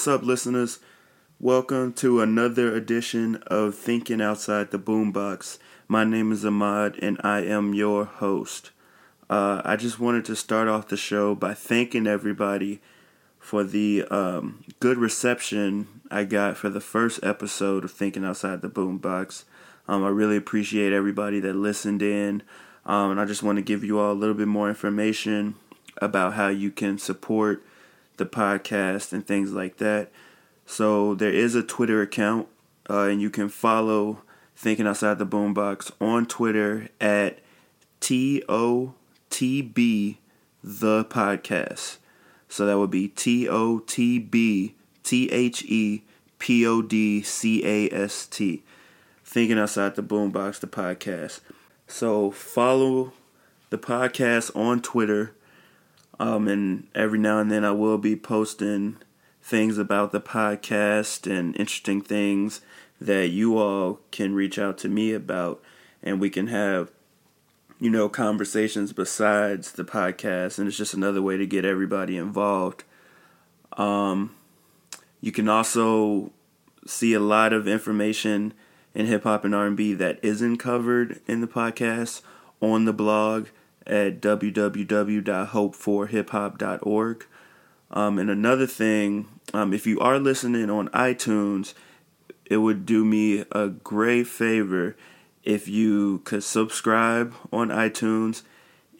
What's up, listeners? Welcome to another edition of Thinking Outside the Boombox. My name is Ahmad, and I am your host. Uh, I just wanted to start off the show by thanking everybody for the um, good reception I got for the first episode of Thinking Outside the Boombox. Um, I really appreciate everybody that listened in, um, and I just want to give you all a little bit more information about how you can support the podcast and things like that. So there is a Twitter account, uh, and you can follow Thinking Outside the Boombox on Twitter at T O T B the podcast. So that would be T O T B T H E P O D C A S T. Thinking Outside the Boombox, the podcast. So follow the podcast on Twitter. Um, and every now and then I will be posting things about the podcast and interesting things that you all can reach out to me about, and we can have, you know, conversations besides the podcast, and it's just another way to get everybody involved. Um, you can also see a lot of information in hip hop and R&B that isn't covered in the podcast on the blog at www.hopeforhiphop.org. Um, and another thing, um, if you are listening on iTunes, it would do me a great favor if you could subscribe on iTunes.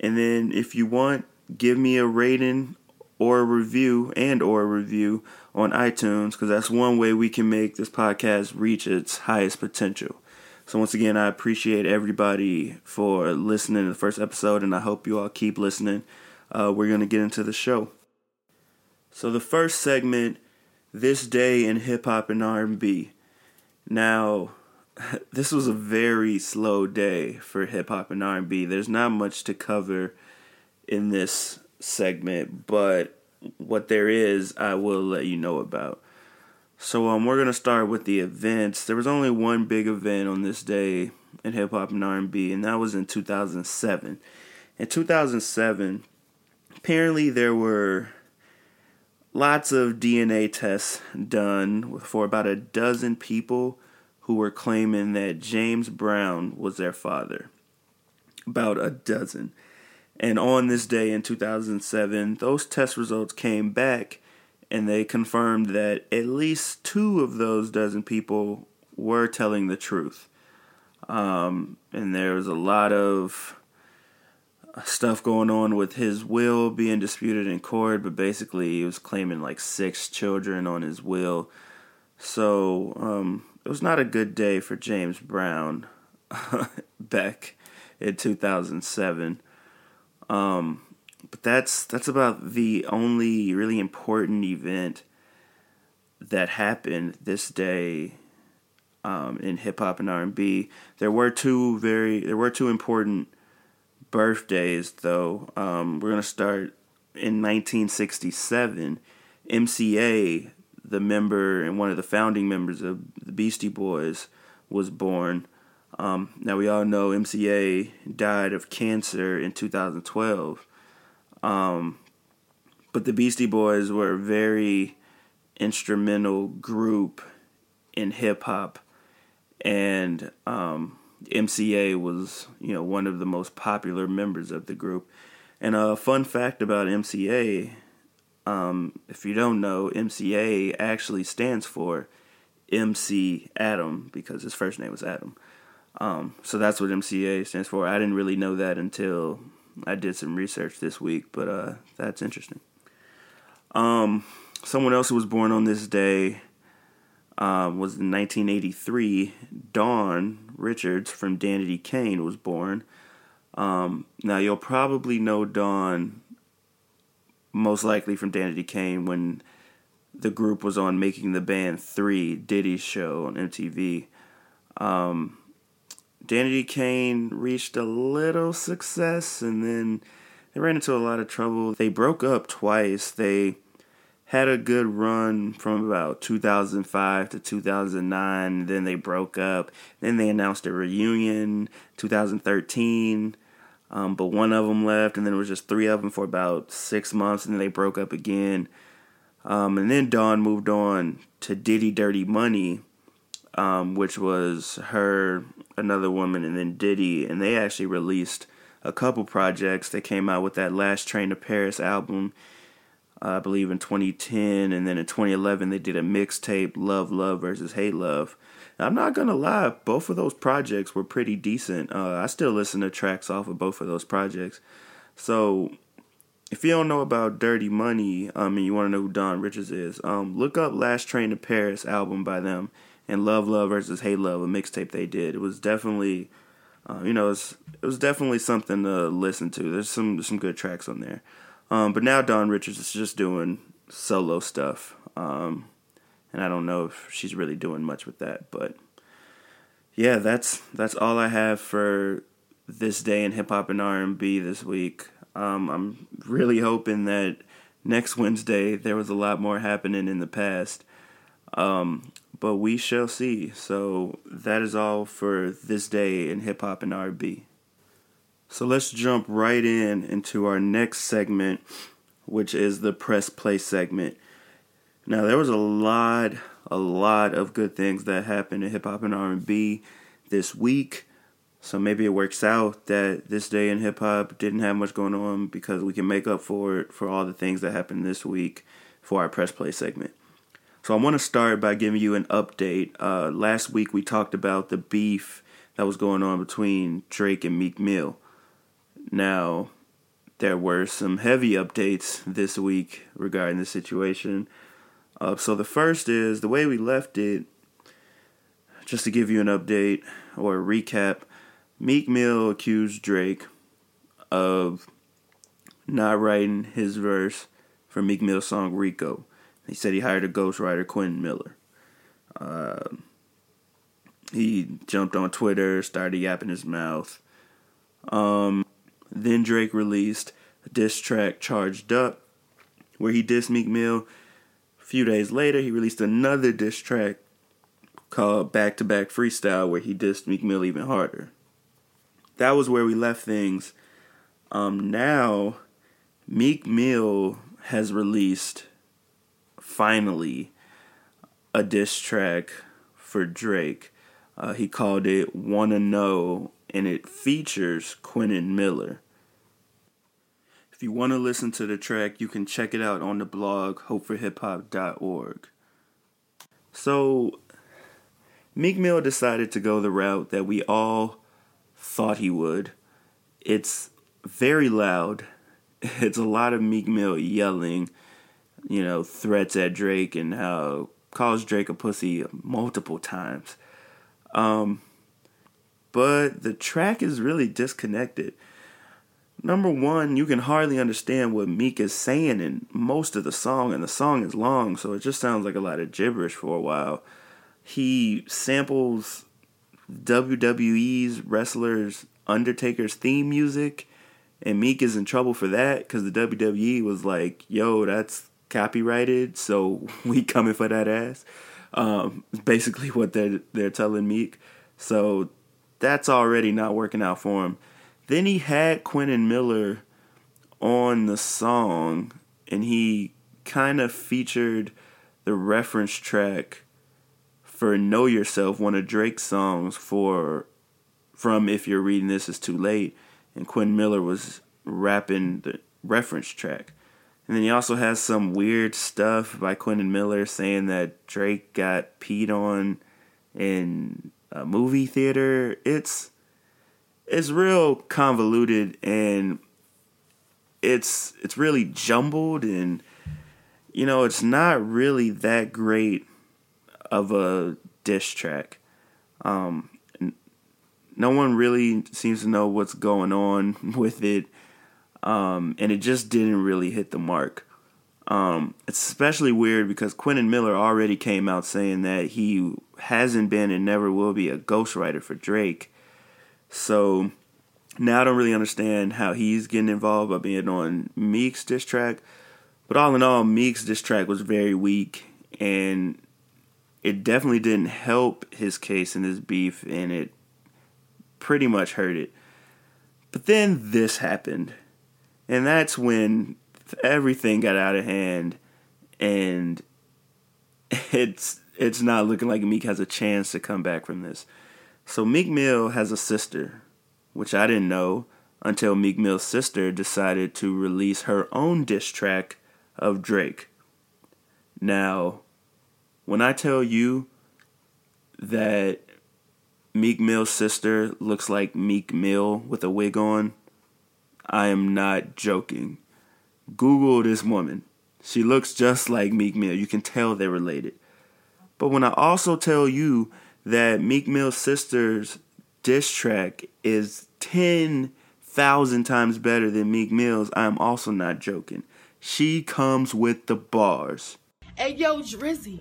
And then if you want, give me a rating or a review and or a review on iTunes because that's one way we can make this podcast reach its highest potential. So once again, I appreciate everybody for listening to the first episode, and I hope you all keep listening. Uh, we're gonna get into the show. So the first segment, this day in hip hop and R&B. Now, this was a very slow day for hip hop and R&B. There's not much to cover in this segment, but what there is, I will let you know about. So um, we're gonna start with the events. There was only one big event on this day in hip hop and R&B, and that was in 2007. In 2007, apparently there were lots of DNA tests done for about a dozen people who were claiming that James Brown was their father. About a dozen. And on this day in 2007, those test results came back and they confirmed that at least two of those dozen people were telling the truth. Um, and there was a lot of stuff going on with his will being disputed in court, but basically he was claiming like six children on his will. So um, it was not a good day for James Brown back in 2007. Um, but that's that's about the only really important event that happened this day um, in hip hop and R and B. There were two very there were two important birthdays though. Um, we're gonna start in 1967. MCA, the member and one of the founding members of the Beastie Boys, was born. Um, now we all know MCA died of cancer in 2012. Um, but the Beastie Boys were a very instrumental group in hip hop, and um, MCA was you know one of the most popular members of the group. And a fun fact about MCA, um, if you don't know, MCA actually stands for MC Adam because his first name was Adam. Um, so that's what MCA stands for. I didn't really know that until I did some research this week, but uh, that's interesting. Um, someone else who was born on this day uh, was in 1983. Dawn Richards from Danity Kane was born. Um, now you'll probably know Dawn most likely from Danity Kane when the group was on Making the Band 3, Diddy's show on MTV. Um, Danity Kane reached a little success and then they ran into a lot of trouble. They broke up twice. They had a good run from about 2005 to 2009. Then they broke up. Then they announced a reunion 2013. Um, but one of them left, and then it was just three of them for about six months, and then they broke up again. Um, and then Dawn moved on to Diddy Dirty Money, um, which was her, another woman, and then Diddy, and they actually released a couple projects. They came out with that Last Train to Paris album I believe in 2010, and then in 2011 they did a mixtape, Love Love versus Hate Love. I'm not gonna lie, both of those projects were pretty decent. Uh, I still listen to tracks off of both of those projects. So if you don't know about Dirty Money, um, and you want to know who Dawn Richards is, um, look up Last Train to Paris album by them and Love Love versus Hate Love, a mixtape they did. It was definitely, uh, you know, it was, it was definitely something to listen to. There's some some good tracks on there. Um, but now Dawn Richards is just doing solo stuff. Um, and I don't know if she's really doing much with that, but yeah, that's that's all I have for this day in hip hop and R and B this week. Um, I'm really hoping that next Wednesday there was a lot more happening in the past, um, but we shall see. So that is all for this day in hip hop and R and B. So let's jump right in into our next segment, which is the press play segment. Now there was a lot, a lot of good things that happened in hip hop and R and B this week. So maybe it works out that this day in hip hop didn't have much going on because we can make up for it for all the things that happened this week for our press play segment. So I want to start by giving you an update. Uh, last week we talked about the beef that was going on between Drake and Meek Mill. Now, there were some heavy updates this week regarding the situation. Uh, so, the first is the way we left it, just to give you an update or a recap Meek Mill accused Drake of not writing his verse for Meek Mill's song Rico. He said he hired a ghostwriter, Quentin Miller. Uh, he jumped on Twitter, started yapping his mouth. Um, then Drake released a diss track, Charged Up, where he dissed Meek Mill. A few days later, he released another diss track called Back to Back Freestyle, where he dissed Meek Mill even harder. That was where we left things. Um, now, Meek Mill has released finally a diss track for Drake. Uh, he called it Wanna Know and it features Quentin Miller. If you want to listen to the track, you can check it out on the blog hopeforhiphop.org. So, Meek Mill decided to go the route that we all thought he would. It's very loud. It's a lot of Meek Mill yelling, you know, threats at Drake and how calls Drake a pussy multiple times. Um, but the track is really disconnected. number one, you can hardly understand what Meek is saying in most of the song, and the song is long, so it just sounds like a lot of gibberish for a while. He samples WWE's wrestlers Undertaker's theme music, and Meek is in trouble for that because the WWE was like, "Yo, that's copyrighted, so we coming for that ass." Um, basically what they're they're telling Meek. So that's already not working out for him. Then he had Quentin Miller on the song, and he kind of featured the reference track for "Know Yourself," one of Drake's songs for from "If You're Reading This Is Too Late," and Quentin Miller was rapping the reference track. And then he also has some weird stuff by Quentin Miller saying that Drake got peed on in a movie theater. It's it's real convoluted and it's it's really jumbled and you know it's not really that great of a diss track. Um, no one really seems to know what's going on with it, um, and it just didn't really hit the mark. Um, it's especially weird because Quentin Miller already came out saying that he hasn't been and never will be a ghostwriter for Drake. So now I don't really understand how he's getting involved by being on Meek's diss track. But all in all, Meek's diss track was very weak and it definitely didn't help his case in this beef and it pretty much hurt it. But then this happened. And that's when everything got out of hand and it's it's not looking like Meek has a chance to come back from this. So Meek Mill has a sister, which I didn't know until Meek Mill's sister decided to release her own diss track of Drake. Now, when I tell you that Meek Mill's sister looks like Meek Mill with a wig on, I am not joking. Google this woman. She looks just like Meek Mill. You can tell they're related. But when I also tell you that Meek Mill's sister's diss track is 10,000 times better than Meek Mill's, I am also not joking. She comes with the bars. Hey yo, Drizzy,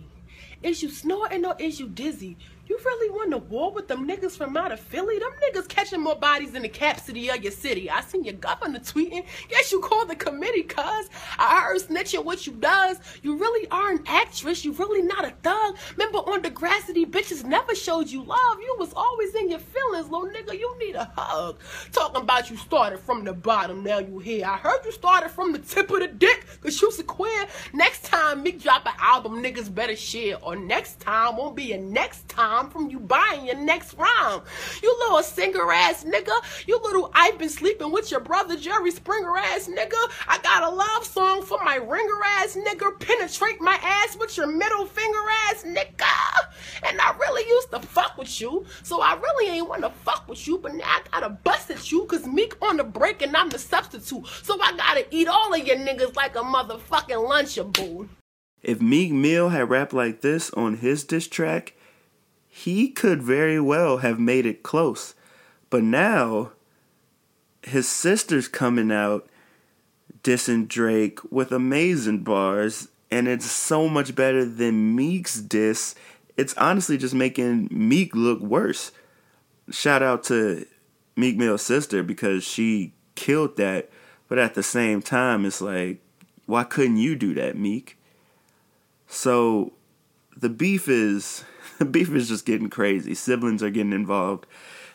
is you snorting or is you dizzy? You really want to war with them niggas from out of Philly? Them niggas catching more bodies in the cap city of your city. I seen your governor tweeting. Guess you called the committee, cuz. I heard snitching what you does. You really are an actress. You really not a thug. Remember on Degrassi, bitches never showed you love. You was always in your feelings, little nigga. You need a hug. Talking about you started from the bottom, now you here. I heard you started from the tip of the dick, cause you's a queer. Next time me drop an album, niggas better share. Or next time won't be a next time from you buying your next rhyme. You little singer ass nigga. You little I've been sleeping with your brother Jerry Springer ass nigga. I got a love song for my ringer ass nigga. Penetrate my ass with your middle finger ass nigga. And I really used to fuck with you. So I really ain't wanna fuck with you. But now I gotta bust at you cause Meek on the break and I'm the substitute. So I gotta eat all of your niggas like a motherfucking lunchable. If Meek Mill had rapped like this on his diss track, he could very well have made it close. But now his sister's coming out dissing Drake with amazing bars, and it's so much better than Meek's diss. It's honestly just making Meek look worse. Shout out to Meek Mill's sister because she killed that, but at the same time, it's like, why couldn't you do that, Meek? So the beef is beef is just getting crazy. Siblings are getting involved.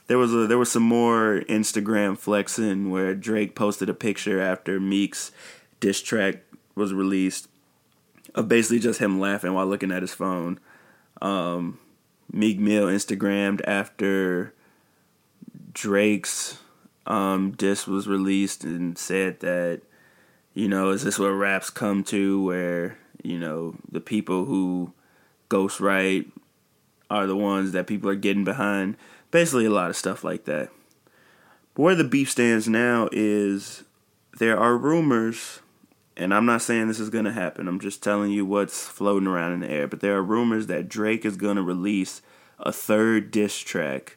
There was a, there was some more Instagram flexing where Drake posted a picture after Meek's diss track was released of basically just him laughing while looking at his phone. Um, Meek Mill Instagrammed after Drake's um, diss was released and said that, you know, is this what raps come to where, you know, the people who ghostwrite are the ones that people are getting behind. Basically, a lot of stuff like that. Where the beef stands now is there are rumors, and I'm not saying this is going to happen. I'm just telling you what's floating around in the air. But there are rumors that Drake is going to release a third diss track.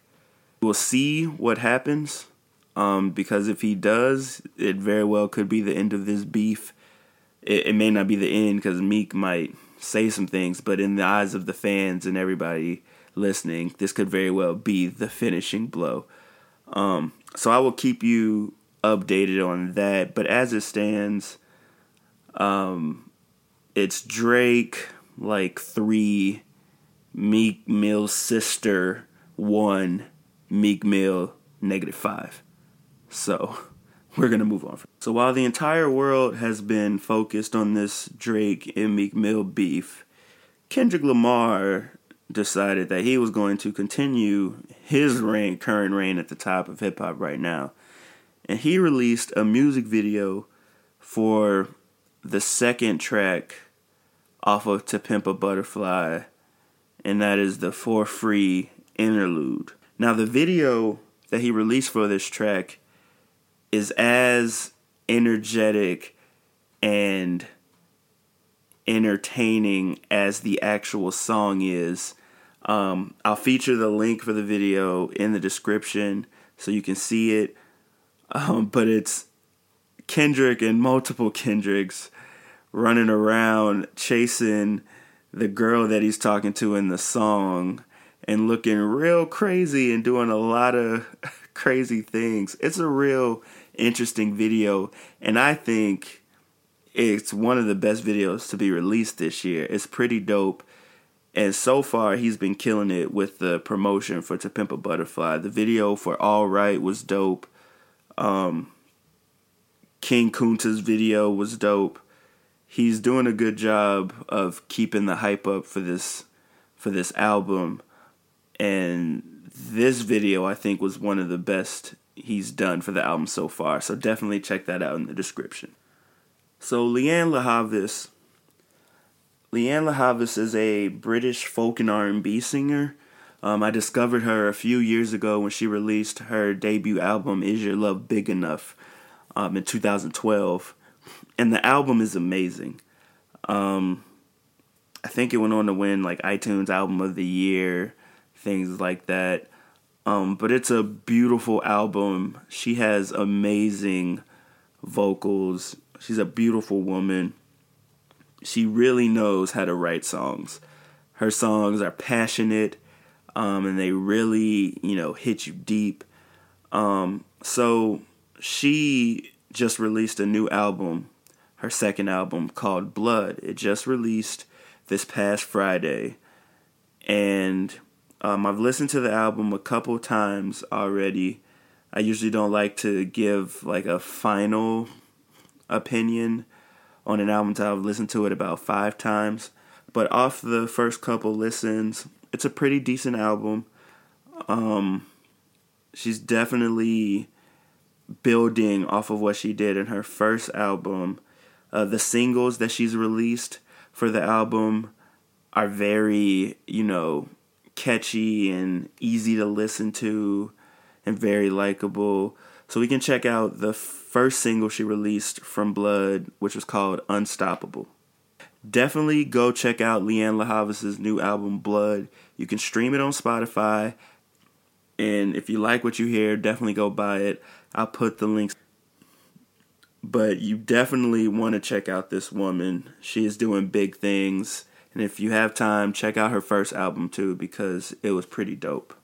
We'll see what happens. Um, because if he does, it very well could be the end of this beef. It, it may not be the end because Meek might say some things, but in the eyes of the fans and everybody listening, this could very well be the finishing blow. Um, so I will keep you updated on that. But as it stands, um, it's Drake like three, Meek Mill sister one, Meek Mill negative five. So we're gonna move on. So while the entire world has been focused on this Drake and Meek Mill beef, Kendrick Lamar decided that he was going to continue his reign, current reign at the top of hip hop right now. And he released a music video for the second track off of To Pimp a Butterfly, and that is the For Free interlude. Now, the video that he released for this track is as energetic and entertaining as the actual song is. Um, I'll feature the link for the video in the description so you can see it. Um, but it's Kendrick and multiple Kendricks running around chasing the girl that he's talking to in the song and looking real crazy and doing a lot of crazy things. It's a real interesting video, and I think it's one of the best videos to be released this year. It's pretty dope. And so far, he's been killing it with the promotion for To Pimp a Butterfly. The video for All Right was dope. Um, King Kunta's video was dope. He's doing a good job of keeping the hype up for this for this album. And this video I think was one of the best he's done for the album so far. So definitely check that out in the description. So Lianne La Havas Lianne La Havas is a British folk and R&B singer. Um, I discovered her a few years ago when she released her debut album "Is Your Love Big Enough" um, in 2012, and the album is amazing. Um, I think it went on to win like iTunes Album of the Year, things like that. Um, but it's a beautiful album. She has amazing vocals. She's a beautiful woman. She really knows how to write songs. Her songs are passionate, um, and they really, you know, hit you deep. Um, so she just released a new album, her second album called Blood. It just released this past Friday, and um, I've listened to the album a couple times already. I usually don't like to give like a final opinion on an album until I've listened to it about five times. But off the first couple listens, it's a pretty decent album. Um, she's definitely building off of what she did in her first album. Uh, the singles that she's released for the album are very, you know, catchy and easy to listen to and very likable. So we can check out the first single she released from Blood, which was called Unstoppable. Definitely go check out Lianne La Havas' new album Blood. You can stream it on Spotify. And if you like what you hear, definitely go buy it. I'll put the links. But you definitely want to check out this woman. She is doing big things and if you have time, check out her first album too because it was pretty dope.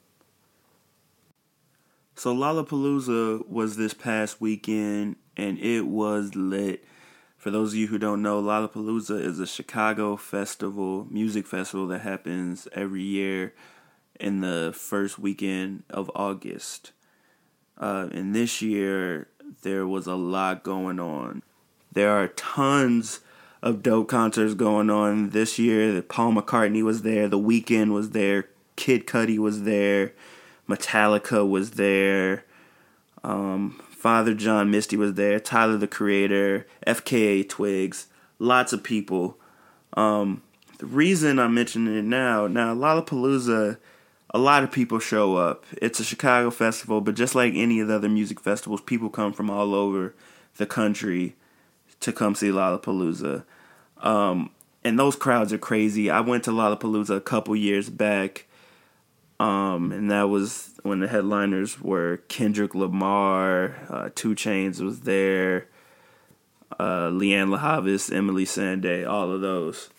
So Lollapalooza was this past weekend and it was lit. For those of you who don't know, Lollapalooza is a Chicago festival, music festival that happens every year in the first weekend of August. Uh, and this year, there was a lot going on. There are tons of dope concerts going on this year. Paul McCartney was there, The Weeknd was there, Kid Cudi was there, Metallica was there, um, Father John Misty was there, Tyler the Creator, FKA Twigs, lots of people. Um, the reason I'm mentioning it now, now Lollapalooza, a lot of people show up. It's a Chicago festival, but just like any of the other music festivals, people come from all over the country to come see Lollapalooza. Um, and those crowds are crazy. I went to Lollapalooza a couple years back. Um, and that was when the headliners were Kendrick Lamar, uh, 2 Chainz was there, uh, Lianne La Havas, Emeli Sandé, all of those.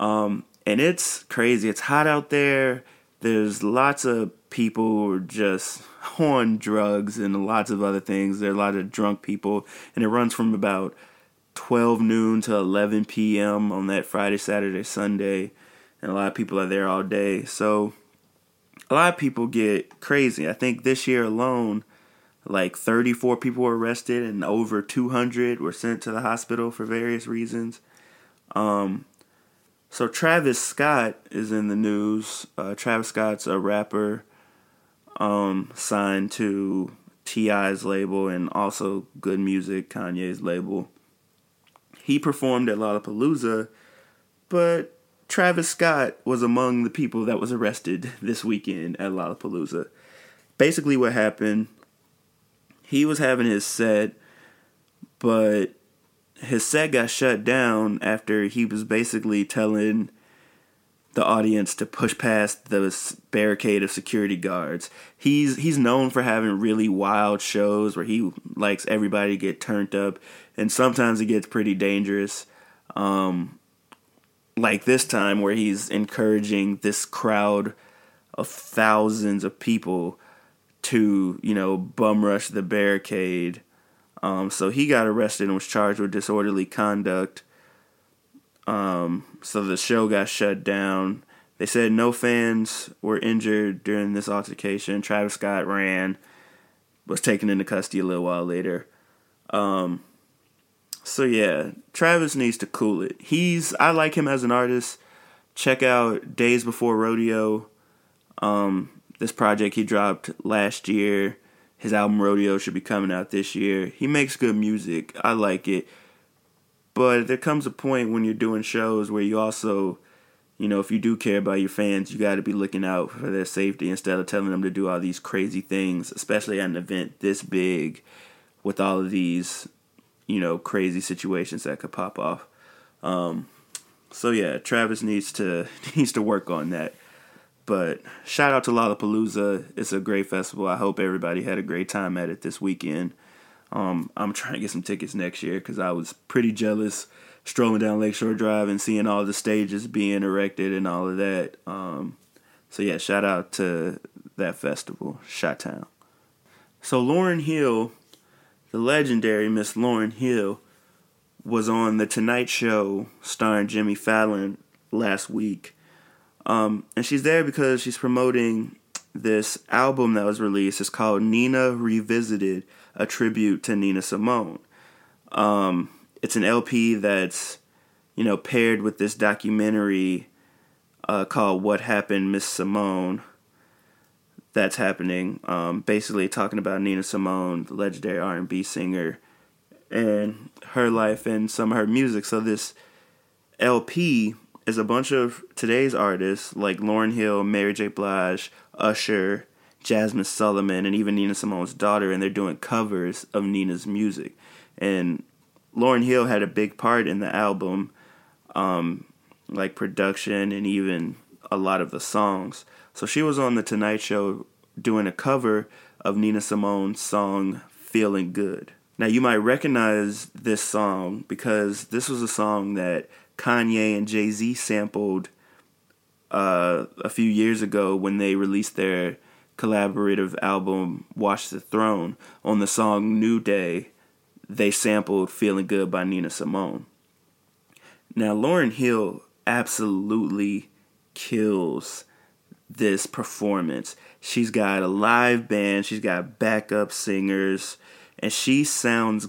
Um, and it's crazy. It's hot out there. There's lots of people who are just on drugs and lots of other things. There are a lot of drunk people, and it runs from about 12 noon to 11 p.m. on that Friday, Saturday, Sunday, and a lot of people are there all day. So a lot of people get crazy. I think this year alone, like 34 people were arrested and over 200 were sent to the hospital for various reasons. Um, so Travis Scott is in the news. Uh, Travis Scott's a rapper um, signed to T.I.'s label and also Good Music, Kanye's label. He performed at Lollapalooza, but Travis Scott was among the people that was arrested this weekend at Lollapalooza. Basically, what happened, he was having his set, but his set got shut down after he was basically telling the audience to push past the barricade of security guards. He's he's known for having really wild shows where he likes everybody to get turned up, and sometimes it gets pretty dangerous. Um, like this time where he's encouraging this crowd of thousands of people to you know bum rush the barricade. Um, so he got arrested and was charged with disorderly conduct. Um, so the show got shut down. They said no fans were injured during this altercation. Travis Scott ran, was taken into custody a little while later. Um, so yeah, Travis needs to cool it. He's I like him as an artist. Check out Days Before Rodeo. Um, this project he dropped last year. His album Rodeo should be coming out this year. He makes good music. I like it. But there comes a point when you're doing shows where you also, you know, if you do care about your fans, you got to be looking out for their safety instead of telling them to do all these crazy things, especially at an event this big with all of these, you know, crazy situations that could pop off. Um, so yeah, Travis needs to needs to work on that. But shout out to Lollapalooza. It's a great festival. I hope everybody had a great time at it this weekend. Um, I'm trying to get some tickets next year because I was pretty jealous strolling down Lakeshore Drive and seeing all the stages being erected and all of that. Um, so yeah, shout out to that festival, Shot Town. So Lauryn Hill, the legendary Miss Lauryn Hill, was on the Tonight Show starring Jimmy Fallon last week. Um, and she's there because she's promoting this album that was released. It's called Nina Revisited a tribute to Nina Simone. Um, it's an LP that's, you know, paired with this documentary uh, called "What Happened, Miss Simone." That's happening. Um, basically, talking about Nina Simone, the legendary R and B singer, and her life and some of her music. So this LP is a bunch of today's artists like Lauryn Hill, Mary J. Blige, Usher, Jazmine Sullivan and even Nina Simone's daughter, and they're doing covers of Nina's music. And Lauryn Hill had a big part in the album, um, like production and even a lot of the songs. So she was on the Tonight Show doing a cover of Nina Simone's song Feeling Good. Now you might recognize this song because this was a song that Kanye and Jay Z sampled uh, a few years ago when they released their collaborative album Watch the Throne, on the song New Day, they sampled Feeling Good by Nina Simone. Now, Lauryn Hill absolutely kills this performance. She's got a live band, she's got backup singers, and she sounds.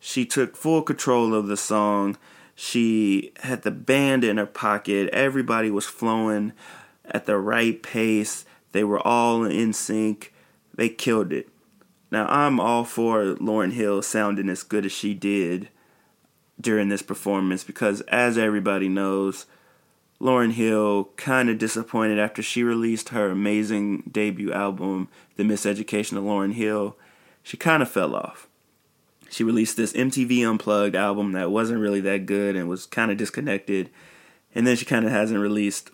She took full control of the song. She had the band in her pocket. Everybody was flowing at the right pace. They were all in sync. They killed it. Now, I'm all for Lauryn Hill sounding as good as she did during this performance because, as everybody knows, Lauryn Hill kind of disappointed after she released her amazing debut album, The Miseducation of Lauryn Hill. She kind of fell off. She released this MTV Unplugged album that wasn't really that good and was kind of disconnected. And then she kind of hasn't released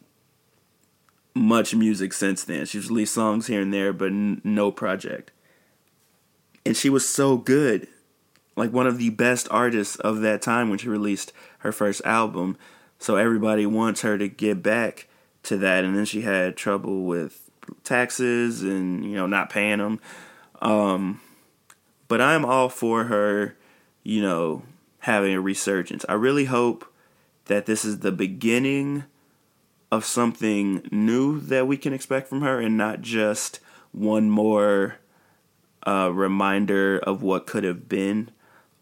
much music since then. She's released songs here and there, but n- no project. And she was so good, like one of the best artists of that time when she released her first album. So everybody wants her to get back to that. And then she had trouble with taxes and you know not paying them. Um, but I'm all for her, you know, having a resurgence. I really hope that this is the beginning of something new that we can expect from her and not just one more uh, reminder of what could have been.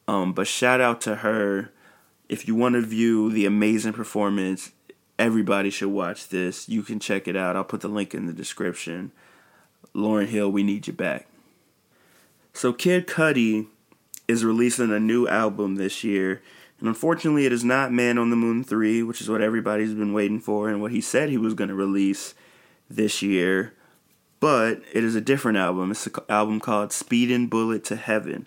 Um, but shout out to her. If you want to view the amazing performance, everybody should watch this. You can check it out. I'll put the link in the description. Lauryn Hill, we need you back. So, Kid Cudi is releasing a new album this year. And unfortunately, it is not Man on the Moon 3, which is what everybody's been waiting for and what he said he was going to release this year. But it is a different album. It's an album called Speedin' Bullet to Heaven.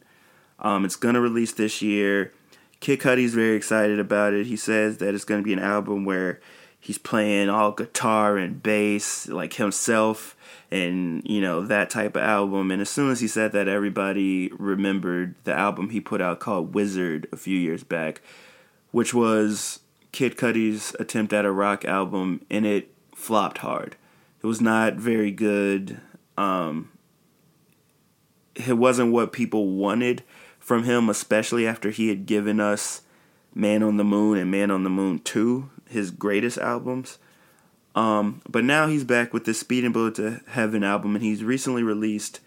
Um, it's going to release this year. Kid Cudi's very excited about it. He says that it's going to be an album where he's playing all guitar and bass like himself and you know that type of album and as soon as he said that everybody remembered the album he put out called Wizard a few years back which was Kid Cudi's attempt at a rock album and it flopped hard. It was not very good. Um, it wasn't what people wanted from him especially after he had given us Man on the Moon and Man on the Moon 2 his greatest albums. Um, but now he's back with the Speedin' Bullet to Heaven album, and he's recently released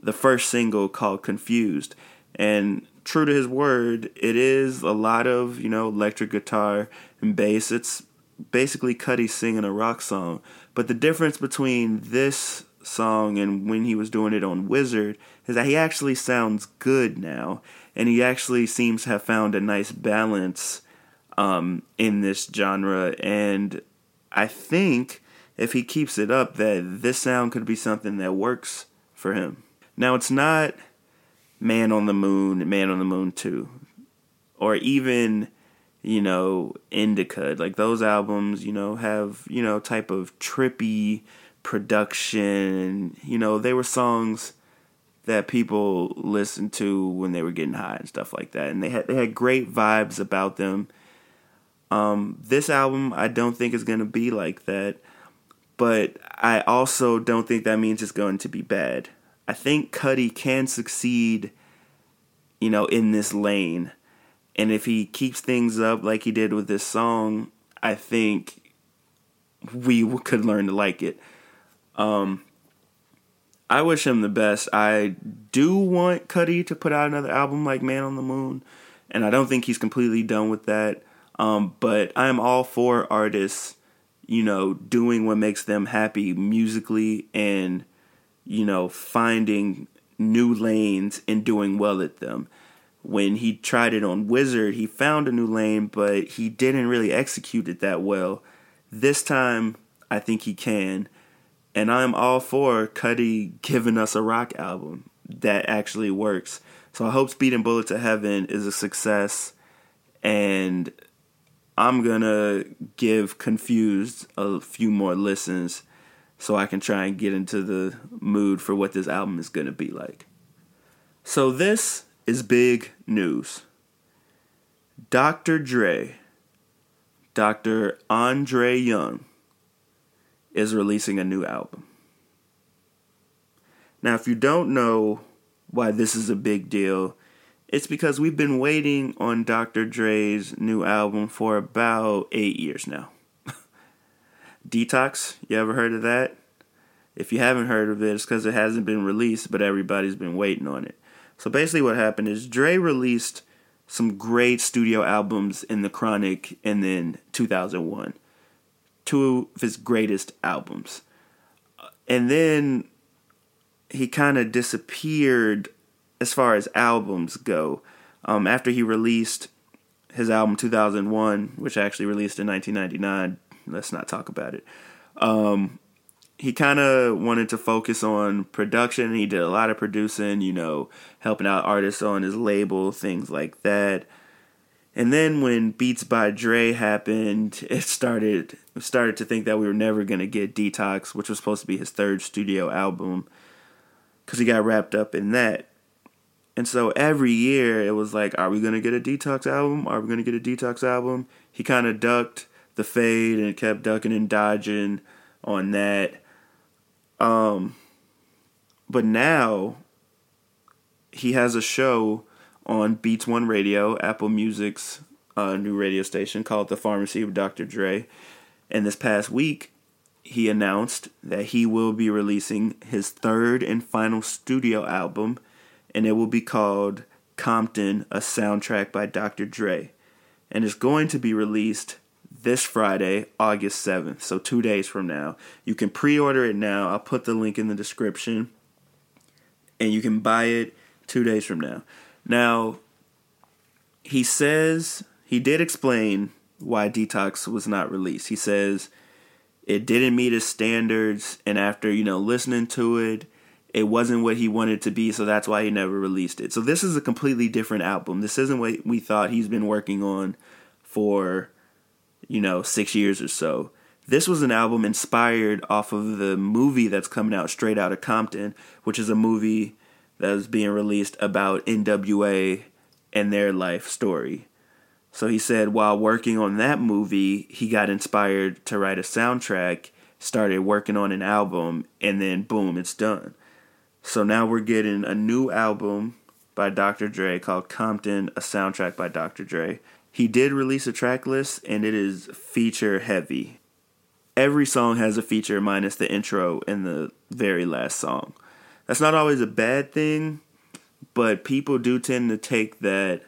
the first single called Confused. And true to his word, it is a lot of, you know, electric guitar and bass. It's basically Cudi singing a rock song. But the difference between this song and when he was doing it on Wizard is that he actually sounds good now. And he actually seems to have found a nice balance um, in this genre. And I think if he keeps it up, that this sound could be something that works for him. Now, it's not Man on the Moon, Man on the Moon 2, or even, you know, Indica. Like those albums, you know, have, you know, type of trippy production. You know, they were songs that people listened to when they were getting high and stuff like that. And they had they had great vibes about them. Um, this album, I don't think is going to be like that, but I also don't think that means it's going to be bad. I think Cudi can succeed, you know, in this lane, and if he keeps things up like he did with this song, I think we could learn to like it. Um, I wish him the best. I do want Cudi to put out another album like Man on the Moon, and I don't think he's completely done with that. Um, but I'm all for artists, you know, doing what makes them happy musically and, you know, finding new lanes and doing well at them. When he tried it on Wizard, he found a new lane, but he didn't really execute it that well. This time, I think he can. And I'm all for Cudi giving us a rock album that actually works. So I hope Speedin' Bullet to Heaven is a success. And I'm gonna give Confused a few more listens so I can try and get into the mood for what this album is gonna be like. So, this is big news. Dr. Dre, Dr. Andre Young, is releasing a new album. Now, if you don't know why this is a big deal, it's because we've been waiting on Dr. Dre's new album for about eight years now. Detox, you ever heard of that? If you haven't heard of it, it's because it hasn't been released, but everybody's been waiting on it. So basically, what happened is Dre released some great studio albums in The Chronic and then 2001. Two of his greatest albums. Uh, and then he kind of disappeared as far as albums go. Um, after he released his album 2001, which actually released in 1999, let's not talk about it. Um, he kind of wanted to focus on production. He did a lot of producing, you know, helping out artists on his label, things like that. And then when Beats by Dre happened, it started started to think that we were never gonna get Detox, which was supposed to be his third studio album, because he got wrapped up in that. And so every year it was like, are we gonna get a Detox album? Are we gonna get a Detox album? He kind of ducked the fade and kept ducking and dodging on that. Um, but now he has a show on Beats One Radio, Apple Music's uh, new radio station called The Pharmacy of Dr. Dre. And this past week, he announced that he will be releasing his third and final studio album, and it will be called Compton, a soundtrack by Dr. Dre. And it's going to be released this Friday, August 7th, so two days from now. You can pre order it now. I'll put the link in the description, and you can buy it two days from now. Now, he says he did explain why Detox was not released. He says it didn't meet his standards, and after you know listening to it, it wasn't what he wanted to be, so that's why he never released it. So this is a completely different album. This isn't what we thought he's been working on for you know six years or so. This was an album inspired off of the movie that's coming out straight out of Compton, which is a movie that was being released about NWA and their life story. So he said while working on that movie, he got inspired to write a soundtrack, started working on an album, and then boom, it's done. So now we're getting a new album by Dr. Dre called Compton, a soundtrack by Dr. Dre. He did release a track list and it is feature heavy. Every song has a feature minus the intro and the very last song. That's not always a bad thing, but people do tend to take that,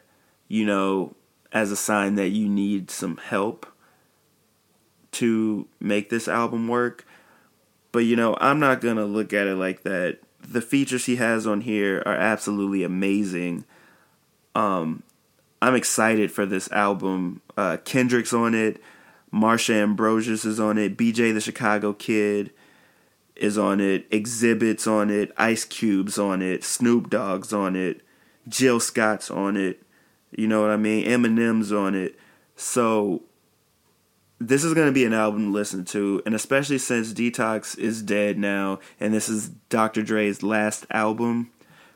you know, as a sign that you need some help to make this album work. But you know, I'm not going to look at it like that. The features he has on here are absolutely amazing. Um I'm excited for this album. Uh Kendrick's on it, Marsha Ambrosius is on it, BJ the Chicago Kid, is on it, Xzibit's on it, Ice Cube's on it, Snoop Dogg's on it, Jill Scott's on it. You know what I mean? Eminem's on it. So this is going to be an album to listen to, and especially since Detox is dead now, and this is Dr. Dre's last album,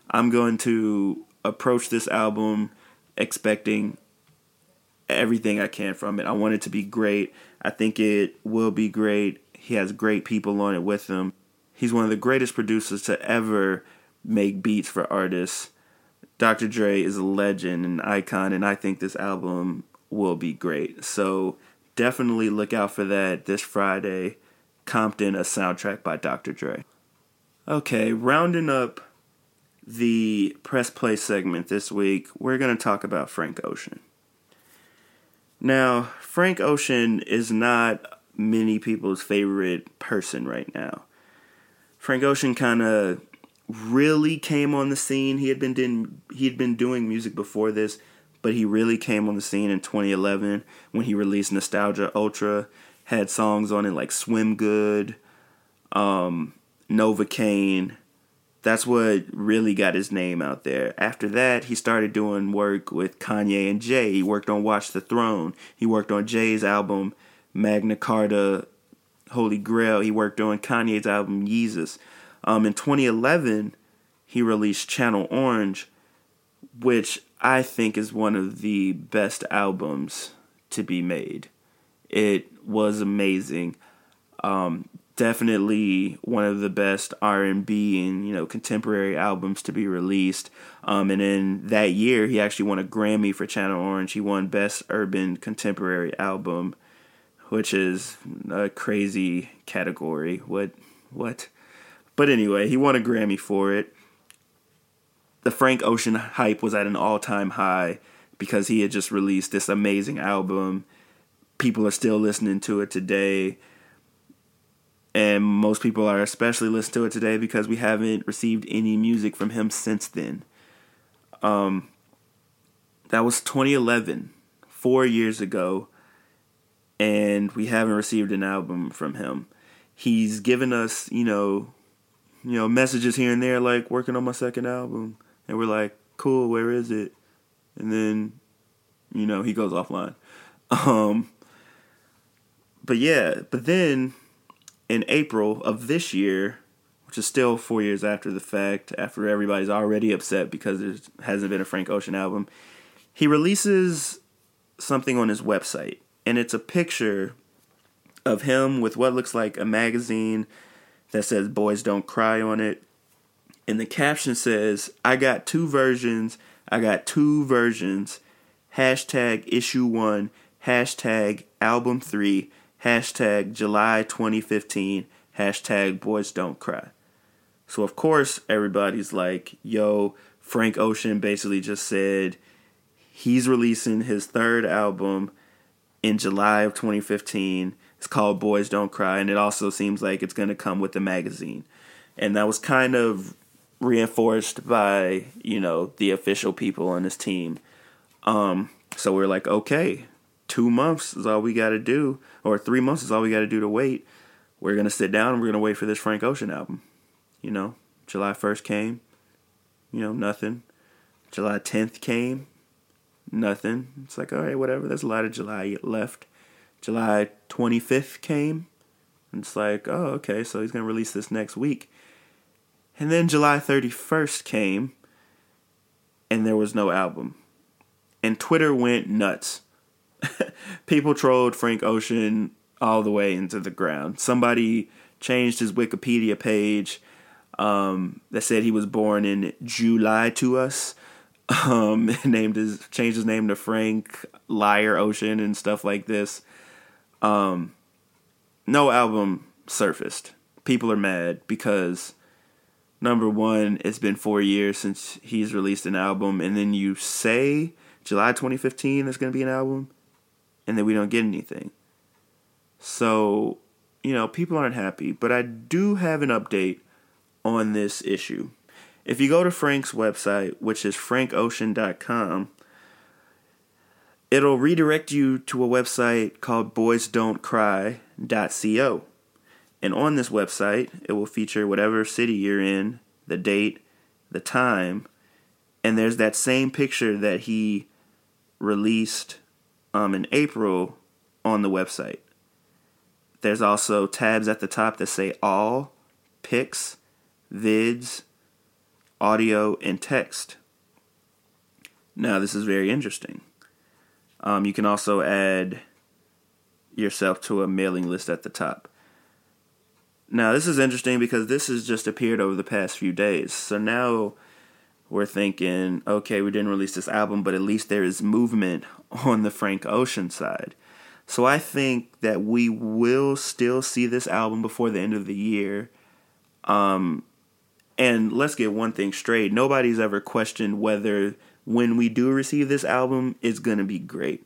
I'm going to approach this album expecting everything I can from it. I want it to be great. I think it will be great. He has great people on it with him. He's one of the greatest producers to ever make beats for artists. Dr. Dre is a legend, an icon, and I think this album will be great. So definitely look out for that this Friday. Compton, a soundtrack by Dr. Dre. Okay, rounding up the press play segment this week, we're going to talk about Frank Ocean. Now, Frank Ocean is not many people's favorite person right now. Frank Ocean kind of really came on the scene. He had been doing, he had been doing music before this, but he really came on the scene in 2011 when he released Nostalgia Ultra. Had songs on it like Swim Good, um, Novocaine. That's what really got his name out there. After that, he started doing work with Kanye and Jay. He worked on Watch the Throne. He worked on Jay's album Magna Carta Holy Grail. He worked on Kanye's album Yeezus. Um, in 2011, he released Channel Orange, which I think is one of the best albums to be made. It was amazing. Um, definitely one of the best R&B and you know contemporary albums to be released. Um, and in that year, he actually won a Grammy for Channel Orange. He won Best Urban Contemporary Album which is a crazy category. What? What? But anyway, he won a Grammy for it. The Frank Ocean hype was at an all time high because he had just released this amazing album. People are still listening to it today. And most people are especially listening to it today because we haven't received any music from him since then. Um, that was 2011, four years ago and we haven't received an album from him. He's given us, you know, you know, messages here and there like working on my second album, and we're like, cool, where is it? And then You know, he goes offline. Um, but yeah, but then in April of this year, which is still four years after the fact, after everybody's already upset because there hasn't been a Frank Ocean album, he releases something on his website. And it's a picture of him with what looks like a magazine that says Boys Don't Cry on it. And the caption says, I got two versions. I got two versions. Hashtag issue one. Hashtag album three. Hashtag July 2015. Hashtag Boys Don't Cry. So, of course, everybody's like, yo, Frank Ocean basically just said he's releasing his third album in July of 2015. It's called Boys Don't Cry, and it also seems like it's going to come with the magazine. And that was kind of reinforced by, you know, the official people on his team. Um, so we're like, okay, two months is all we got to do, or three months is all we got to do to wait. We're to sit down and we're to wait for this Frank Ocean album. You know, July 1st came, you know, nothing. July 10th came, nothing. It's like, all right, whatever. There's a lot of July left. July 25th came, and it's like, oh, okay, so he's to release this next week. And then July 31st came, and there was no album. And Twitter went nuts. People trolled Frank Ocean all the way into the ground. Somebody changed his Wikipedia page um, that said he was born in July to us. Um, named his changed his name to Frank Liar Ocean and stuff like this. Um, no album surfaced. People are mad because number one, it's been four years since he's released an album, and then you say July 2015 there's going to be an album, and then we don't get anything. So, you know, people aren't happy. But I do have an update on this issue. If you go to Frank's website, which is frankocean.com, it'll redirect you to a website called boysdon'tcry.co. And on this website, it will feature whatever city you're in, the date, the time, and there's that same picture that he released um, in April on the website. There's also tabs at the top that say all, pics, vids, audio, and text. Now, this is very interesting. Um, you can also add yourself to a mailing list at the top. Now, this is interesting because this has just appeared over the past few days. So now we're thinking, okay, we didn't release this album, but at least there is movement on the Frank Ocean side. So I think that we will still see this album before the end of the year. Um, and let's get one thing straight nobody's ever questioned whether when we do receive this album, it's going to be great.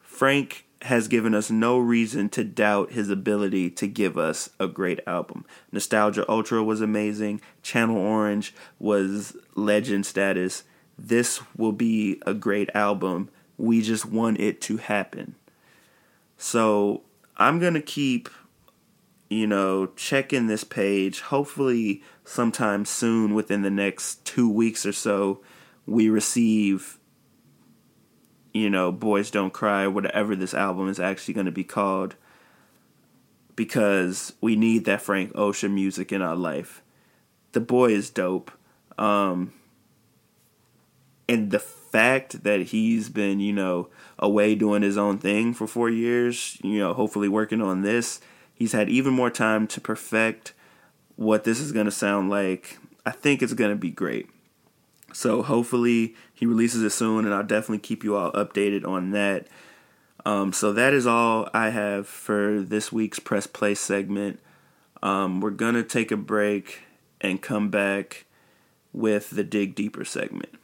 Frank has given us no reason to doubt his ability to give us a great album. Nostalgia Ultra was amazing. Channel Orange was legend status. This will be a great album. We just want it to happen. So I'm going to keep you know, checking this page. Hopefully, sometime soon, within the next two weeks or so, we receive, you know, Boys Don't Cry, whatever this album is actually going to be called, because we need that Frank Ocean music in our life. The boy is dope. Um, and the fact that he's been, you know, away doing his own thing for four years, you know, hopefully working on this He's had even more time to perfect what this is going to sound like. I think it's going to be great. So hopefully he releases it soon, and I'll definitely keep you all updated on that. Um, so that is all I have for this week's press play segment. Um, we're gonna take a break and come back with the dig deeper segment.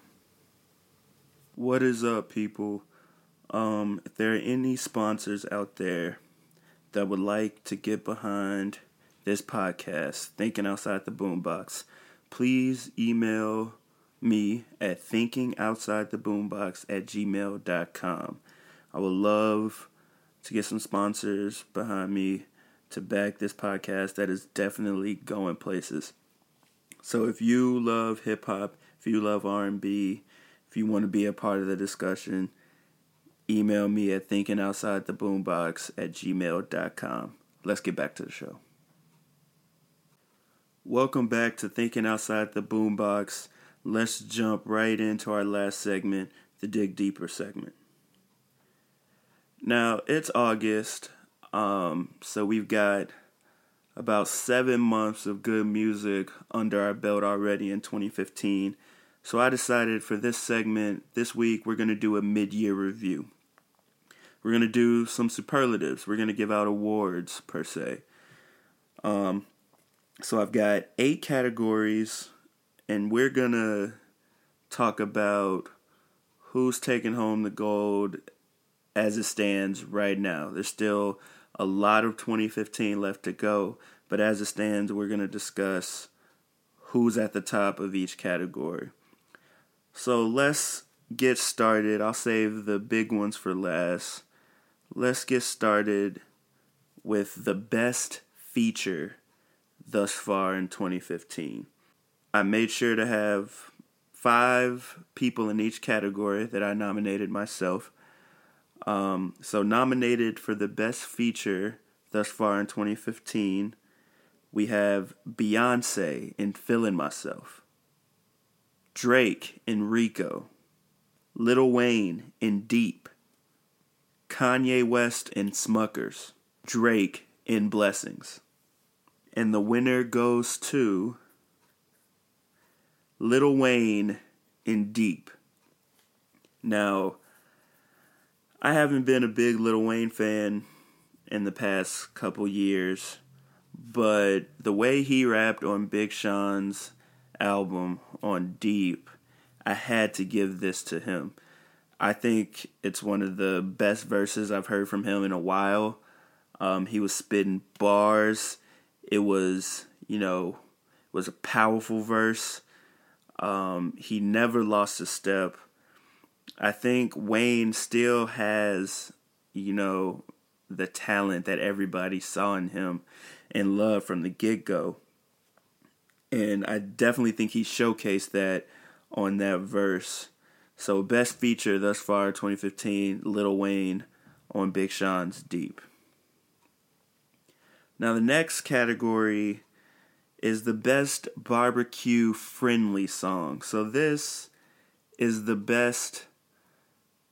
What is up, people? Um, if there are any sponsors out there that would like to get behind this podcast, Thinking Outside the Boombox, please email me at thinkingoutsidetheboombox at gmail.com. I would love to get some sponsors behind me to back this podcast that is definitely going places. So if you love hip hop, if you love R&B, if you want to be a part of the discussion, email me at thinkingoutsidetheboombox at gmail.com. Let's get back to the show. Welcome back to Thinking Outside the Boombox. Let's jump right into our last segment, the Dig Deeper segment. Now, it's August, um, so we've got about seven months of good music under our belt already in 2015. So I decided for this segment this week we're going to do a mid-year review. We're going to do some superlatives. We're going to give out awards per se. Um, so I've got eight categories, and we're to talk about who's taking home the gold as it stands right now. There's still a lot of 2015 left to go, but as it stands, we're to discuss who's at the top of each category. So let's get started. I'll save the big ones for last. Let's get started with the best feature thus far in 2015. I made sure to have five people in each category that I nominated myself. Um, so, nominated for the best feature thus far in 2015, we have Beyonce in Feeling Myself, Drake in Rico, Lil Wayne in Deep, Kanye West in Smuckers, Drake in Blessings. And the winner goes to Lil Wayne in Deep. Now, I haven't been a big Little Wayne fan in the past couple years, but the way he rapped on Big Sean's album on Deep, I had to give this to him. I think it's one of the best verses I've heard from him in a while. Um, he was spitting bars. It was, you know, was a powerful verse. Um, he never lost a step. I think Wayne still has, you know, the talent that everybody saw in him and loved from the get go. And I definitely think he showcased that on that verse. So, best feature thus far 2015 Lil Wayne on Big Sean's Deep. Now, the next category is the best barbecue friendly song. So, this is the best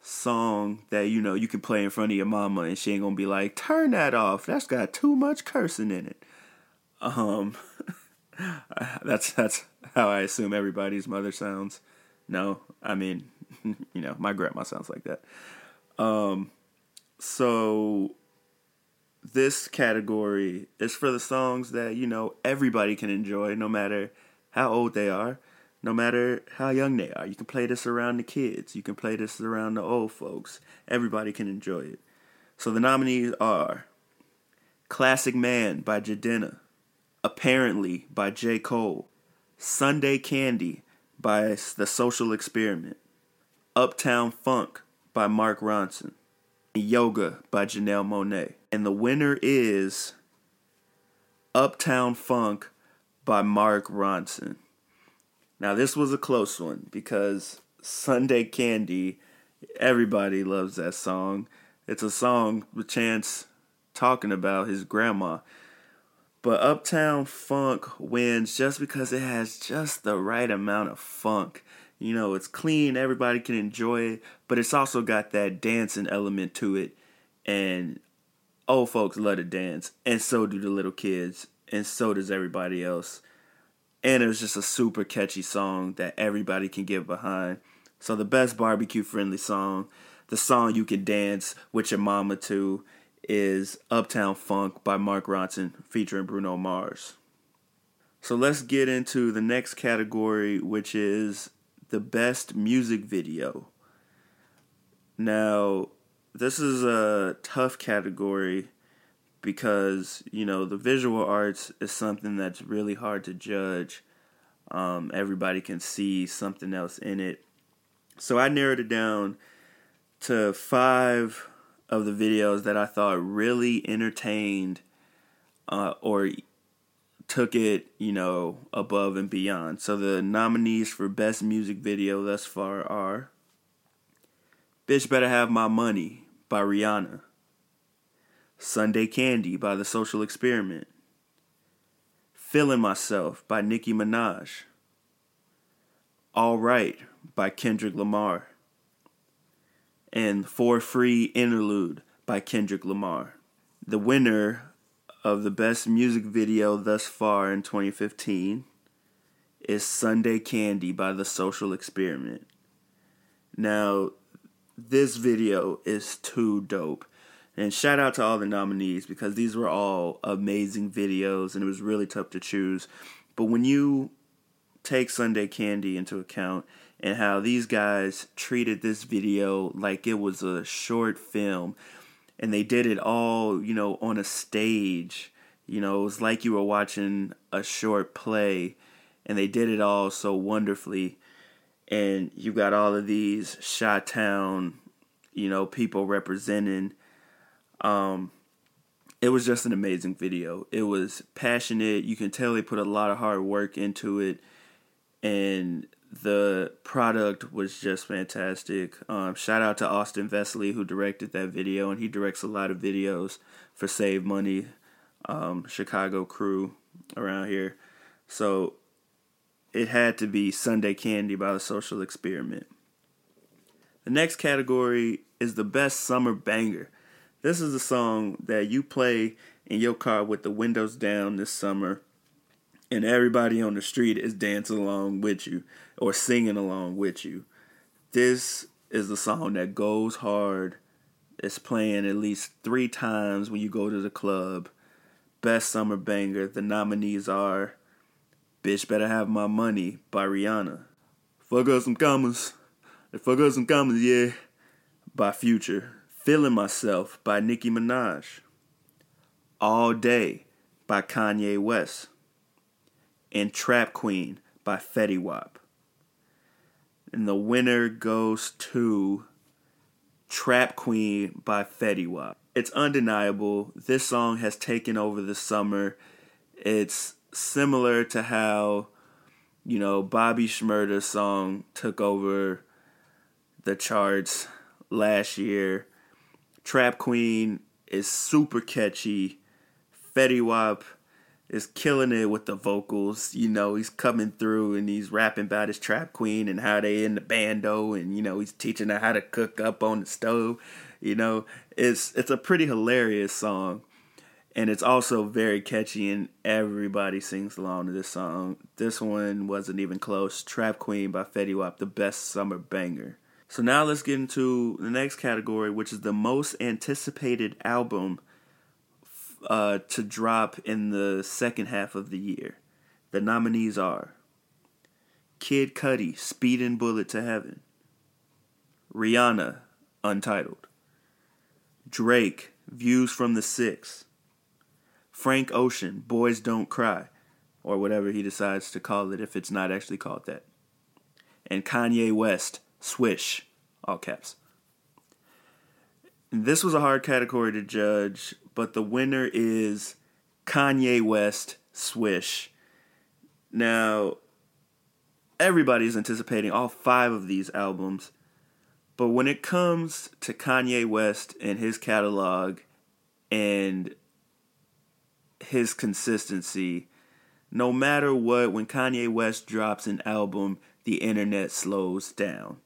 song that you know you can play in front of your mama and she ain't gonna be like turn that off. That's got too much cursing in it. Um that's that's how i assume everybody's mother sounds. No i mean you know my grandma sounds like that. Um so this category is for the songs that you know everybody can enjoy no matter how old they are no matter how young they are. You can play this around the kids, you can play this around the old folks. Everybody can enjoy it. So the nominees are Classic Man by Jidenna, Apparently by J. Cole, Sunday Candy by The Social Experiment, Uptown Funk by Mark Ronson, Yoga by Janelle Monáe. And the winner is Uptown Funk by Mark Ronson. Now, this was a close one because Sunday Candy, everybody loves that song. It's a song with Chance talking about his grandma. But Uptown Funk wins just because it has just the right amount of funk. You know, it's clean, everybody can enjoy it, but it's also got that dancing element to it. And old folks love to dance, and so do the little kids, and so does everybody else and it was just a super catchy song that everybody can get behind. So the best barbecue friendly song, the song you can dance with your mama to, is Uptown Funk by Mark Ronson featuring Bruno Mars. So let's get into the next category, which is the best music video. Now, this is a tough category because you know the visual arts is something that's really hard to judge. Um, everybody can see something else in it, so I narrowed it down to five of the videos that I thought really entertained uh, or took it, you know, above and beyond. So the nominees for best music video thus far are Bitch Better Have My Money by Rihanna. Sunday Candy by The Social Experiment. Feeling Myself by Nicki Minaj. All Right by Kendrick Lamar. And For Free Interlude by Kendrick Lamar. The winner of the best music video thus far in 2015 is Sunday Candy by The Social Experiment. Now, this video is too dope. And shout out to all the nominees because these were all amazing videos and it was really tough to choose. But when you take Sunday Candy into account and how these guys treated this video like it was a short film and they did it all, you know, on a stage. You know, it was like you were watching a short play and they did it all so wonderfully. And you got all of these Shot Town, you know, people representing. Um, it was just an amazing video. It was passionate. You can tell they put a lot of hard work into it, and the product was just fantastic. Um, shout out to Austin Vesely who directed that video, and he directs a lot of videos for Save Money, um, Chicago crew around here. So it had to be Sunday Candy by the Social Experiment. The next category is the best summer banger. This is a song that you play in your car with the windows down this summer, and everybody on the street is dancing along with you or singing along with you. This is the song that goes hard. It's playing at least three times when you go to the club. Best summer banger. The nominees are Bitch Better Have My Money by Rihanna. Fuck up some commas. Fuck up some commas, yeah. By Future. Feeling Myself by Nicki Minaj. All Day by Kanye West. And Trap Queen by Fetty Wap. And the winner goes to Trap Queen by Fetty Wap. It's undeniable. This song has taken over the summer. It's similar to how, you know, Bobby Shmurda's song took over the charts last year. Trap Queen is super catchy. Fetty Wap is killing it with the vocals. You know, he's coming through and he's rapping about his trap queen and how they in the bando and you know, he's teaching her how to cook up on the stove. You know, it's it's a pretty hilarious song. And it's also very catchy and everybody sings along to this song. This one wasn't even close. Trap Queen by Fetty Wap, the best summer banger. So now let's get into the next category, which is the most anticipated album uh, to drop in the second half of the year. The nominees are Kid Cudi, Speedin' Bullet to Heaven, Rihanna, Untitled, Drake, Views from the Six, Frank Ocean, Boys Don't Cry, or whatever he decides to call it if it's not actually called that, and Kanye West, Swish, all caps. This was a hard category to judge, but the winner is Kanye West Swish. Now, everybody's anticipating all five of these albums, but when it comes to Kanye West and his catalog and his consistency, no matter what, when Kanye West drops an album, the internet slows down.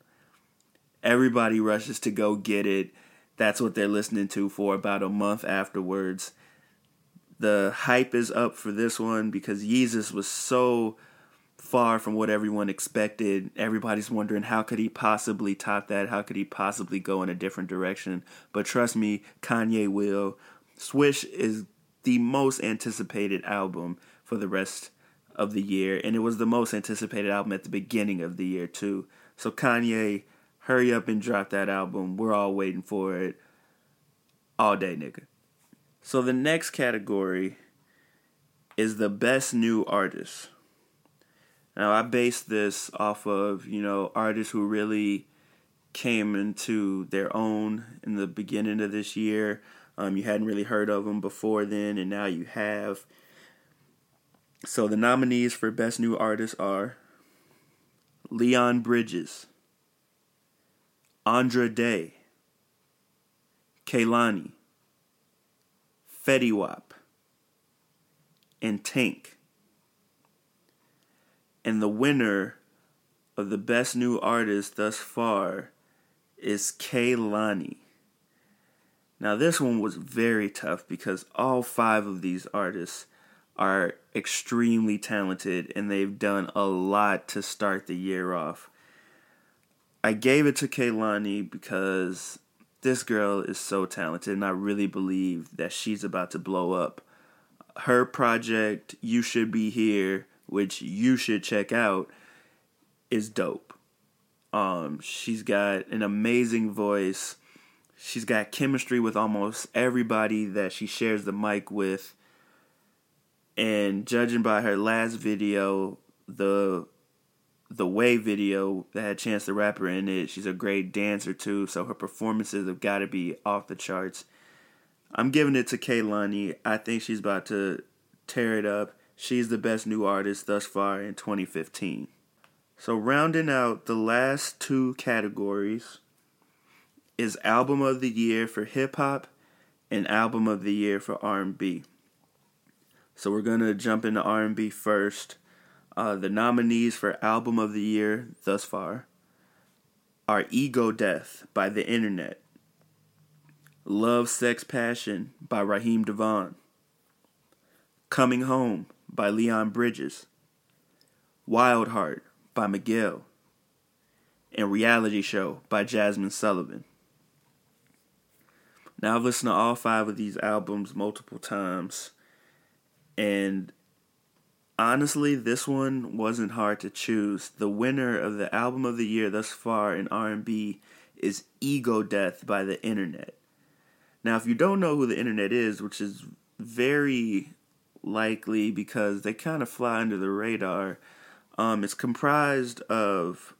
Everybody rushes to go get it that's what they're listening to for about a month afterwards. The hype is up for this one because Yeezus was so far from what everyone expected. Everybody's wondering how could he possibly top that? How could he possibly go in a different direction? But trust me, Kanye will. Swish is the most anticipated album for the rest of the year, and it was the most anticipated album at the beginning of the year too. So Kanye hurry up and drop that album. We're all waiting for it all day, nigga. So the next category is the best new artist. Now I base this off of, you know, artists who really came into their own in the beginning of this year. Um, you hadn't really heard of them before then, and now you have. So the nominees for Best New Artist are Leon Bridges, Andra Day, Kehlani, Fetty Wap, and Tank. And the winner of the best new artist thus far is Kehlani. Now, this one was very tough because all five of these artists are extremely talented and they've done a lot to start the year off. I gave it to Kehlani because this girl is so talented and I really believe that she's about to blow up. Her project, You Should Be Here, which you should check out, is dope. Um, she's got an amazing voice. She's got chemistry with almost everybody that she shares the mic with. And judging by her last video, the the way video that had Chance the Rapper in it, she's a great dancer too, so her performances have got to be off the charts. I'm giving it to Kehlani. I think she's about to tear it up. She's the best new artist thus far in 2015. So rounding out the last two categories is album of the year for hip hop and album of the year for R&B. So we're going to jump into R&B first. Uh, the nominees for album of the year thus far are Ego Death by The Internet, Love, Sex, Passion by Raheem DeVaughn, Coming Home by Leon Bridges, Wild Heart by Miguel, and Reality Show by Jazmine Sullivan. Now, I've listened to all five of these albums multiple times, and honestly, this one wasn't hard to choose. The winner of the album of the year thus far in R&B is Ego Death by The Internet. Now, if you don't know who The Internet is, which is very likely because they kind of fly under the radar, um, it's comprised of,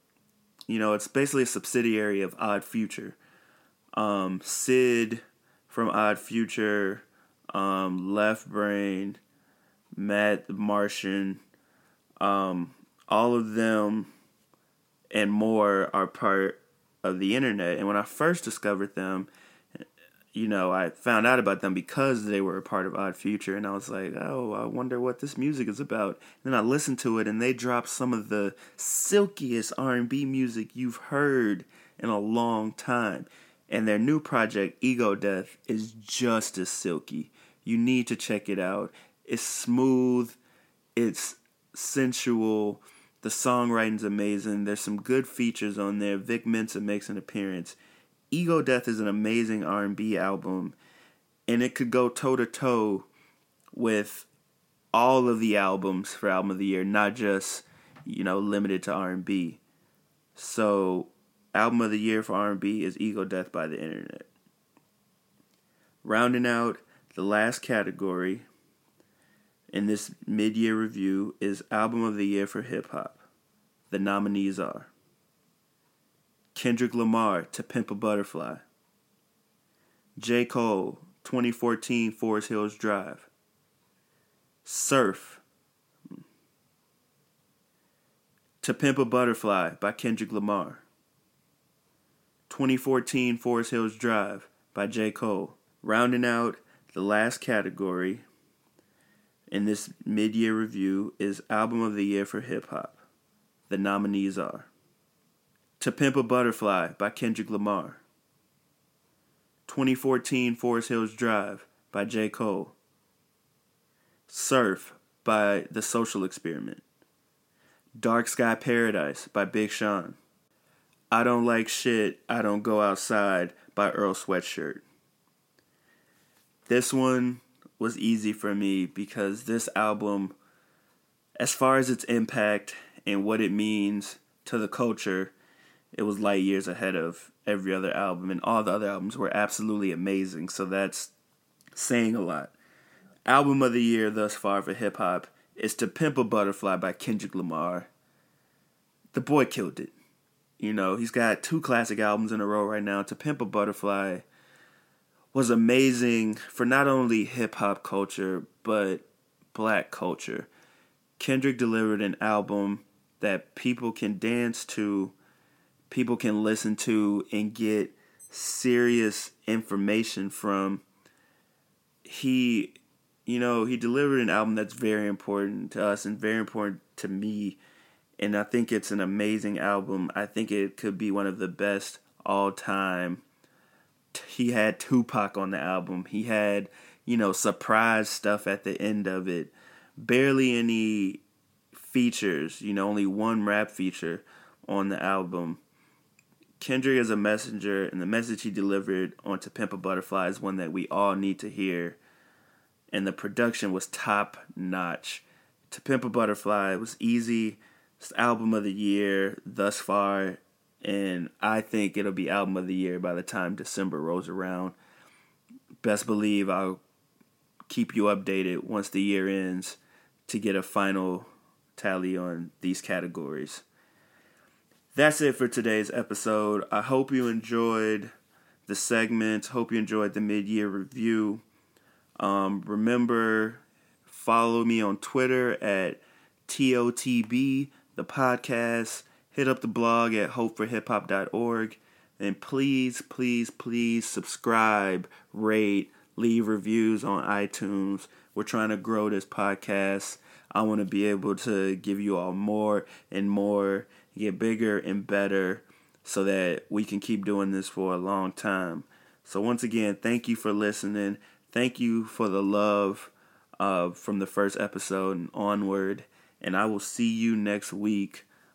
you know, it's basically a subsidiary of Odd Future. Um, Syd from Odd Future, um, Left Brain, Matt the Martian, um, all of them and more are part of the internet. And when I first discovered them, you know, I found out about them because they were a part of Odd Future, and I was like, oh, I wonder what this music is about. And then I listened to it, and they dropped some of the silkiest R&B music you've heard in a long time. And their new project, Ego Death, is just as silky. You need to check it out. It's smooth, it's sensual. The songwriting's amazing. There's some good features on there. Vic Mensa makes an appearance Ego Death is an amazing R&B album and it could go toe to toe with all of the albums for album of the year, not just, you know, limited to R&B. So, album of the year for R&B is Ego Death by the Internet. Rounding out the last category in this mid-year review is album of the year for hip hop. The nominees are Kendrick Lamar to Pimp a Butterfly. J. Cole, 2014 Forest Hills Drive. Surf. To Pimp a Butterfly by Kendrick Lamar. 2014 Forest Hills Drive by J. Cole. Rounding out the last category in this mid year review is Album of the Year for Hip Hop. The nominees are to Pimp a Butterfly by Kendrick Lamar. 2014 Forest Hills Drive by J. Cole. Surf by The Social Experiment. Dark Sky Paradise by Big Sean. I Don't Like Shit, I Don't Go Outside by Earl Sweatshirt. This one was easy for me because this album, as far as its impact and what it means to the culture, it was light years ahead of every other album, and all the other albums were absolutely amazing. So that's saying a lot. Album of the year thus far for hip hop is To Pimp a Butterfly by Kendrick Lamar. The boy killed it. You know, he's got two classic albums in a row right now. To Pimp a Butterfly was amazing for not only hip hop culture, but black culture. Kendrick delivered an album that people can dance to people can listen to and get serious information from. He, you know, he delivered an album that's very important to us and very important to me. And I think it's an amazing album. I think it could be one of the best all time. He had Tupac on the album. He had, you know, surprise stuff at the end of it. Barely any features, you know, only one rap feature on the album. Kendrick is a messenger, and the message he delivered on To Pimp a Butterfly is one that we all need to hear. And the production was top notch. To Pimp a Butterfly was easy. It's album of the year thus far, and I think it'll be album of the year by the time December rolls around. Best believe I'll keep you updated once the year ends to get a final tally on these categories. That's it for today's episode. I hope you enjoyed the segment. Hope you enjoyed the mid year review. Um, remember, follow me on Twitter at TOTB, the podcast. Hit up the blog at hopeforhiphop.org. And please, please, please subscribe, rate, leave reviews on iTunes. We're trying to grow this podcast. I want to be able to give you all more and more, get bigger and better so that we can keep doing this for a long time. So, once again, thank you for listening. Thank you for the love uh, from the first episode and onward. And I will see you next week